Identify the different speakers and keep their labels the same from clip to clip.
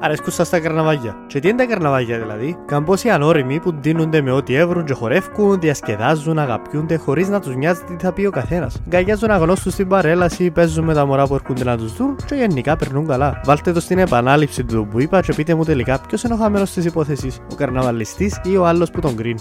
Speaker 1: Αρέσκουν σας τα καρναβάγια. Και τι είναι τα καρναβάγια δηλαδή, καμπόσοι ανώριμοι που ντύνονται με ό,τι έβρουν και χορεύκουν, διασκεδάζουν, αγαπιούνται χωρίς να τους νοιάζει τι θα πει ο καθένας. Γκαγιάζουν αγνώστους στην παρέλαση, παίζουν με τα μωρά που έρχονται να τους δουν και γενικά περνούν καλά. Βάλτε το στην επανάληψη του που είπα και πείτε μου τελικά ποιος είναι ο χαμένος της υπόθεσης, ο καρναβαλιστής ή ο άλλος που τον κρίνει.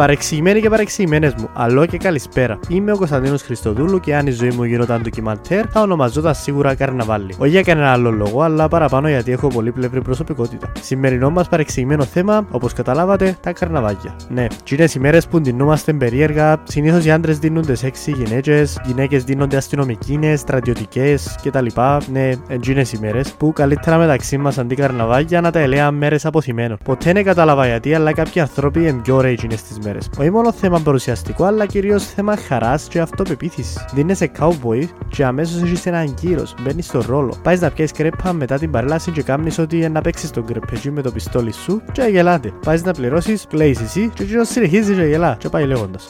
Speaker 1: Παρεξηγημένοι και παρεξηγημένες μου, αλλό και καλησπέρα. Είμαι ο Κωνσταντίνος Χριστοδούλου και αν η ζωή μου γινόταν ντοκιμαντέρ, θα ονομαζόταν σίγουρα Καρναβάλι. Όχι για κανένα άλλο λόγο, αλλά παραπάνω γιατί έχω πολύπλευρη προσωπικότητα. Σημερινό μας παρεξηγημένο θέμα, όπως καταλάβατε, τα καρναβάγια. Ναι, τσίνε ημέρες που ντυνούμαστε περίεργα, συνήθως οι άντρες δίνονται σεξι γυναίκες, γυναίκες δίνονται αστυνομικίνες, στρατιωτικές κτλ. Ναι, εντζίνε ημέρες που καλύτερα μεταξύ μας αντί καρναβάγια να τα ελέα μέρες αποθυμένων. Ποτέ δεν κατάλαβα γιατί, αλλά κάποιοι άνθρωποι είναι πιο rage στις μέρες. Όχι μόνο θέμα παρουσιαστικό, αλλά κυρίως θέμα χαράς και αυτοπεποίθησης. Δίνεσαι cowboy και αμέσως έχεις έναν κύρο, μπαίνεις στο ρόλο. Πάεις να πιέσει κρέπα μετά την παρέλαση και κάνεις ότι να παίξεις τον κρεπεζί με το πιστόλι σου και γελάτε. Πάεις να πληρώσεις, κλαίει εσύ και ο συνεχίζεις και γελά και πάει λέγοντας.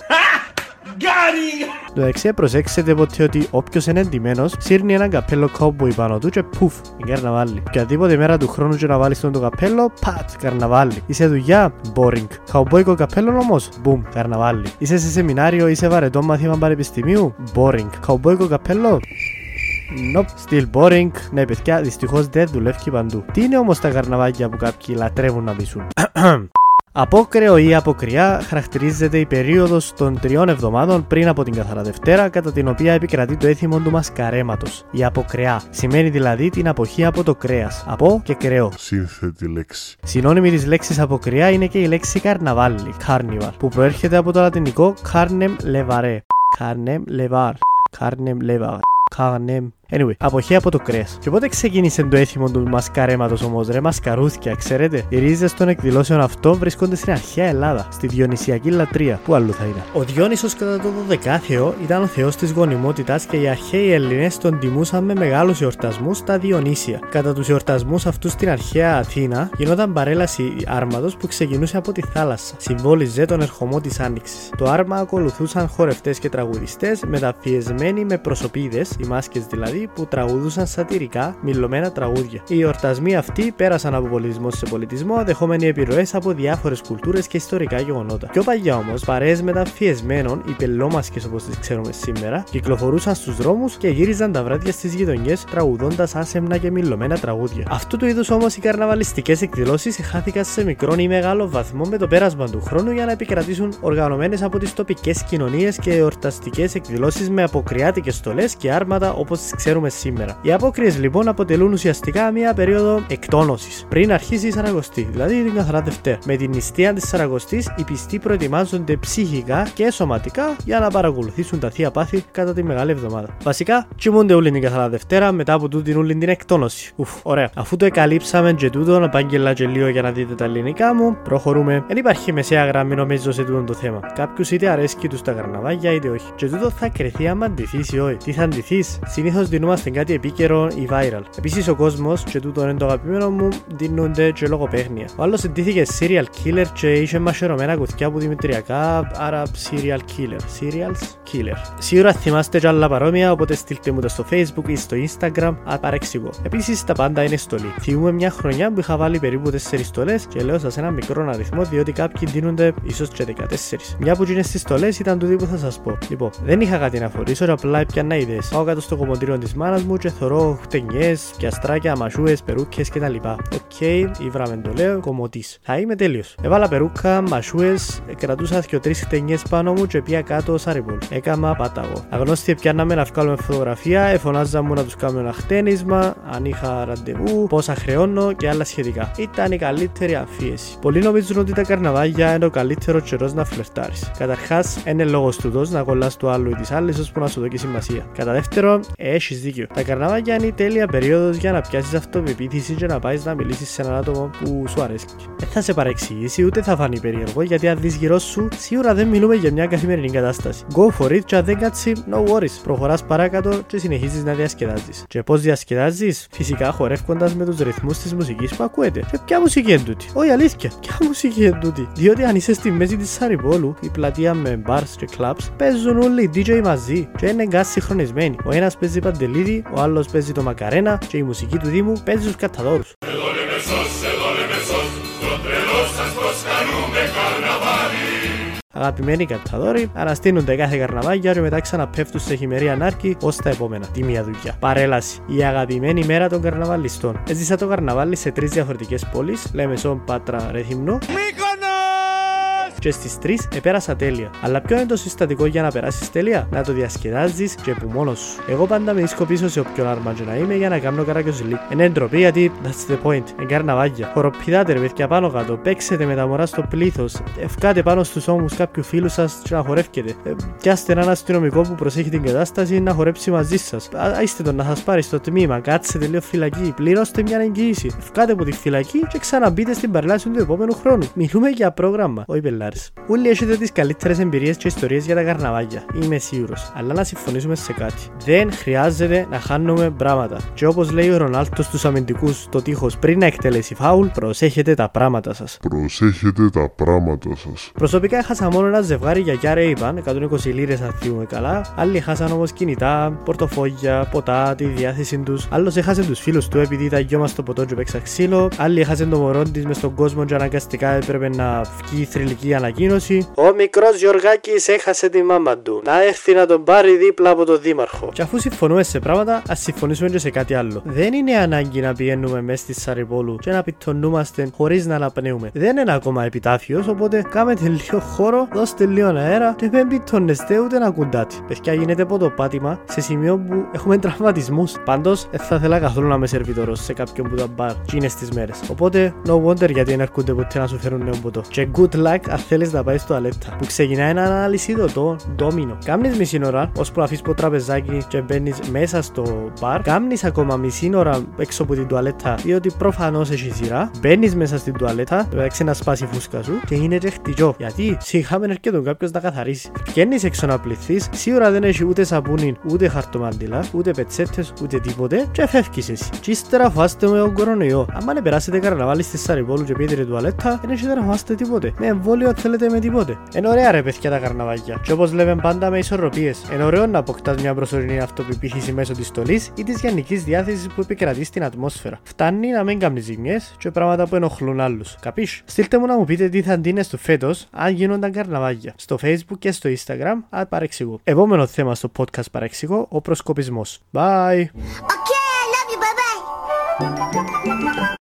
Speaker 1: Το δεξιά προσέξτε ποτέ ότι όποιος είναι εντυμένος σύρνει ένα καπέλο cowboy πάνω του και πουφ, είναι καρναβάλι. Οποιαδήποτε μέρα του χρόνου και να βάλει τον το καπέλο, πατ, καρναβάλι. Είσαι δουλειά, boring. Cowboy καπέλο όμως, boom, καρναβάλι. Είσαι σε σεμινάριο, είσαι βαρετό μάθημα πανεπιστημίου, boring. Cowboy καπέλο, Nope, still boring. Ναι, παιδιά, δυστυχώς δεν δουλεύει παντού. Τι είναι όμως τα καρναβάκια που κάποιοι λατρεύουν να πείσουν; Απόκρεο ή αποκριά χαρακτηρίζεται η περίοδος των τριών εβδομάδων πριν από την καθαρά Δευτέρα, κατά την οποία επικρατεί το έθιμο του μασκαρέματος. Η αποκρεά σημαίνει δηλαδή την αποχή από το κρέας. Από και κρεό.
Speaker 2: Σύνθετη λέξη.
Speaker 1: Συνώνυμη της λέξης αποκριά είναι και η λέξη καρναβάλι, carnival, που προέρχεται από το λατινικό carnem levare. Carnem levar. Carnem levar. Carnem Anyway, αποχή από το κρέας. Και πότε ξεκίνησε το έθιμο του μασκαρέματος όμως, ρε μασκαρούθια, ξέρετε; Οι ρίζες των εκδηλώσεων αυτών βρίσκονται στην αρχαία Ελλάδα, στη Διονυσιακή λατρεία. Πού αλλού θα είναι. Ο Διόνυσος κατά το 12ο ήταν ο θεός της γονιμότητας και οι αρχαίοι Έλληνες τον τιμούσαν με μεγάλους εορτασμούς στα Διονύσια. Κατά τους εορτασμούς αυτούς στην αρχαία Αθήνα γινόταν παρέλαση άρματος που ξεκινούσε από τη θάλασσα. Συμβόλιζε τον ερχομό της Άνοιξης. Το άρμα ακολουθούσαν χορευτές και τραγουδιστές μεταφιεσμένοι με προσωπίδες, οι μάσκες δηλαδή που τραγουδούσαν σατυρικά, μιλωμένα τραγούδια. Οι εορτασμοί αυτοί πέρασαν από πολιτισμό σε πολιτισμό, δεχόμενοι επιρροές από διάφορες κουλτούρες και ιστορικά γεγονότα. Πιο παλιά όμως, παρέες μεταφιεσμένων, οι πελόμασκες όπως τις ξέρουμε σήμερα, κυκλοφορούσαν στους δρόμους και γύριζαν τα βράδια στις γειτονιές τραγουδώντας άσεμνα και μιλωμένα τραγούδια. Αυτού του είδους όμως οι καρναβαλιστικές εκδηλώσεις χάθηκαν σε μικρό ή μεγάλο βαθμό με το πέρασμα του χρόνου για να επικρατήσουν οργανωμένες από τις τοπικές κοινωνίες και εορταστικές εκδηλώσεις με αποκριάτικες στολές και άρματα όπως τις ξέρουμε σήμερα. Οι απόκριες λοιπόν αποτελούν ουσιαστικά μια περίοδο εκτόνωσης πριν αρχίσει η Σαραγωστή, δηλαδή την καθαρά Δευτέρα. Με την νηστεία της Σαραγωστής, οι πιστοί προετοιμάζονται ψυχικά και σωματικά για να παρακολουθήσουν τα θεία πάθη κατά τη μεγάλη εβδομάδα. Βασικά, κοιμούνται όλοι την καθαρά Δευτέρα μετά από τούτην όλη την εκτόνωση. Ουφ, ωραία. Αφού το εκαλύψαμε και τούτο, να πάγγελα και λίγο για να δείτε τα ελληνικά μου, προχωρούμε. Δεν υπάρχει μεσαία γραμμή νομίζω σε τούτο το θέμα. Κάποιους είτε αρέσκει τους τα καρναβάγια είτε όχι. Και τούτο θα κρυθεί άμα αντιθεί ή όχι. Τι θα αντιθεί, συνήθως δινούμαστε κάτι επίκαιρο ή viral. Επίσης ο κόσμος, και τούτο είναι το αγαπημένο μου, δίνονται και λογοπαίγνια. Ο άλλος εντύθηκε serial killer και είχε μαχαιρωμένα κουθιά από δημητριακά, άρα serial killer. Serials killer. Σίγουρα θυμάστε και άλλα παρόμοια, οπότε στείλτε μου το στο Facebook ή στο Instagram, απαρεξηγώ. Επίσης τα πάντα είναι στολή. Θυμούμαι μια χρονιά που είχα βάλει περίπου 4 στολές και λέω σας ένα μικρό αριθμό διότι κάποιοι ντύνονται ίσως και 14. Μια που είναι στις στολές ήταν το που θα σας πω. Λοιπόν, δεν είχα κάτι να φορήσω, απλά έπιανα ιδέες. Πάω κάτω στο κομμωτήριο της μάνας μου και θωρώ χτενιές, πιαστράκια, μασούε, περούκες κτλ. OK, okay, ήβραμε το λέω, κομμωτής. Θα είμαι τέλειος. Έβαλα περούκα, μασούε, κρατούσα δύο-τρει χτενιές πάνω μου και πια κάτω σαριμπολ. Έκαμα πάταγο. Αγνώστοι πιάναμε να βγάλουμε φωτογραφία, εφωνάζα μου να τους κάνουμε ένα χτένισμα, αν είχα ραντεβού, πόσα χρεώνω και άλλα σχετικά. Ήταν η καλύτερη αμφίεση. Πολλοί νομίζουν ότι τα καρναβάγια είναι ο καλύτερο καιρός να φλερτάρεις. Καταρχάς, είναι λόγος του να κολλάς του άλλου ή της άλλης, ώσπου να σου δώσει σημασία. Κατά δεύτερον, έχεις δίκιο. Τα καρναβάγια είναι η τέλεια περίοδος για να πιάσεις αυτοπεποίθηση και να πάεις να μιλήσεις σε έναν άτομο που σου αρέσει. Δεν θα σε παρεξηγήσει ούτε θα φανεί περίεργο γιατί αν δεις γύρω σου, σίγουρα δεν μιλούμε για μια καθημερινή κατάσταση. Go for it, και αν δεν κάτσει, no worries. Προχωράς παράκατο και συνεχίζεις να διασκεδάζεις. Και πώς διασκεδάζεις, φυσικά χορεύοντα με τους ρυθμούς της μουσικής που ακούετε. Και ποια μουσική είναι τούτη, Όχι αλήθεια, ποια μουσική είναι τούτη; Διότι αν είσαι στη μέση της Σαριπόλου, η πλατεία με bars και clubs, παίζουν όλοι οι DJ μαζί και είναι γκάς συγχρονισμένοι. Ο ένας παίζει παντού Παντελίδη, ο άλλος παίζει το Μακαρένα και η μουσική του Δήμου παίζει του Καταδόρους. Αγαπημένοι καταδόροι αναστείνονται κάθε καρναβάγια και μετά ξαναπέφτουν σε χειμερή ανάρκη ως τα επόμενα. Τι μία δουλειά. Παρέλαση. Η αγαπημένη μέρα των καρναβαλιστών. Έζησα το καρναβάλι σε τρεις διαφορετικές πόλεις, Λέμεσον, Πάτρα, Ρεθυμνό και στις 3 επέρασα τέλεια. Αλλά ποιο είναι το συστατικό για να περάσεις τέλεια; Να το διασκεδάζεις και που μόνος σου. Εγώ πάντα με δίσκω πίσω σε όποιον άρμαντζο να είμαι για να κάνω καράκιο ζηλί. Είναι ντροπή γιατί that's the point. Είναι καρναβάγια. Χοροπηδάτε ρε παιδιά πάνω κάτω. Παίξετε με τα μωρά στο πλήθος. Ευκάτε πάνω στους ώμους κάποιου φίλου σας και να χορεύκετε. Ε, πιάστε έναν αστυνομικό που προσέχει την κατάσταση να χορέψει μαζί σας. Άιστε τον να σας πάρει στο τμήμα. Κάτσετε λίγο φυλακή. Πληρώστε μια εγγύηση. Ευκάτε από τη φυλακή και ξαναμπείτε στην παρελάση του επόμενου χρόνου. Μιλούμε για πρόγραμμα. Όχι Όλοι έχετε τις καλύτερες εμπειρίες και ιστορίες για τα καρναβάγια. Είμαι σίγουρος. Αλλά να συμφωνήσουμε σε κάτι. Δεν χρειάζεται να χάνουμε πράγματα. Και όπως λέει ο Ρονάλτος στους αμυντικούς στο τείχος πριν να εκτελέσει φάουλ, προσέχετε τα πράγματα σας.
Speaker 2: Προσέχετε τα πράγματα σας.
Speaker 1: Προσωπικά έχασα μόνο ένα ζευγάρι για Κιάρε είπαν, 120 λίρες αν θυμούμε καλά. Άλλοι χάσαν όμως κινητά, πορτοφόγια, ποτά, τη διάθεση τους. Άλλος έχασε τους φίλους του επειδή τα γιο μας στο ποτό του παίξα ξύλο. Άλλοι έχασε το μωρό της μες στον κόσμο και αναγκαστικά έπρεπε να βγει θρηλυκή ανακοίνωση. Ο μικρός Γιωργάκης έχασε τη μάμα του. Να έρθει να τον πάρει δίπλα από τον δήμαρχο. Και αφού συμφωνούμε σε πράγματα, ας συμφωνήσουμε και σε κάτι άλλο. Δεν είναι ανάγκη να πηγαίνουμε μέσα στη Σαριπόλου και να πιτονούμαστε χωρίς να αναπνέουμε. Δεν είναι ακόμα επιτάφιος, οπότε κάμετε λίγο χώρο, δώστε λίγο αέρα και δεν πιτονεστε ούτε να κουντάτε. Παιδιά γίνεται από το πάτημα σε σημείο που έχουμε τραυματισμούς. Πάντως, δεν θα ήθελα καθόλου να είμαι σερβιτόρο σε κάποιον που τα μπαρ είναι στι μέρες. Οπότε, no wonder γιατί δεν έρχονται ποτέ να σου φέρουν νέο ποτό. Και good luck αν θέλεις να πάεις στο αλέτα. Που ξεκινάει ένα ανάλυση το ντόμινο. Κάμνεις μισή ώρα, ώσπου αφήσεις το τραπεζάκι και μπαίνεις μέσα στο μπαρ. Κάμνεις ακόμα μισή ώρα έξω από την τουαλέτα, διότι προφανώς έχει σειρά. Μπαίνεις μέσα στην τουαλέτα, έξι να σπάσει φούσκα σου και είναι ρεχτιτζό. Γιατί σιγά έρχεται κάποιος να καθαρίσει. Βγαίνεις έξω να πληθείς, σίγουρα δεν έχει ούτε σαπούνι, ούτε χαρτομάντιλα, ούτε πετσέτες, ούτε τίποτε, και φεύγεις εσύ. Και ύστερα φάστε με τον κορονοϊό. Αν δεν περάσετε καρναβάλι στη Σαριπόλου και πείτε τουαλέτα, δεν έχετε να φάστε τίποτε. Με εμβόλιο θέλετε με τίποτε. Είναι ωραία ρε παιδιά τα καρναβάκια. Και όπως λέμε πάντα με ισορροπίες. Είναι ωραίο να αποκτάς μια προσωρινή αυτοπεποίθηση μέσω της στολής ή της γενικής διάθεσης που επικρατεί στην ατμόσφαιρα. Φτάνει να μην κάνεις ζημιές και πράγματα που ενοχλούν άλλους. Καπί. Στείλτε μου να μου πείτε τι θα αντίνε στο φέτος αν γίνονταν καρναβάκια. Στο facebook και στο instagram, αν παρεξηγώ. Επόμενο θέμα στο podcast παρεξηγώ, ο προσκοπισμός. Bye!
Speaker 3: Okay, I love you, bye bye.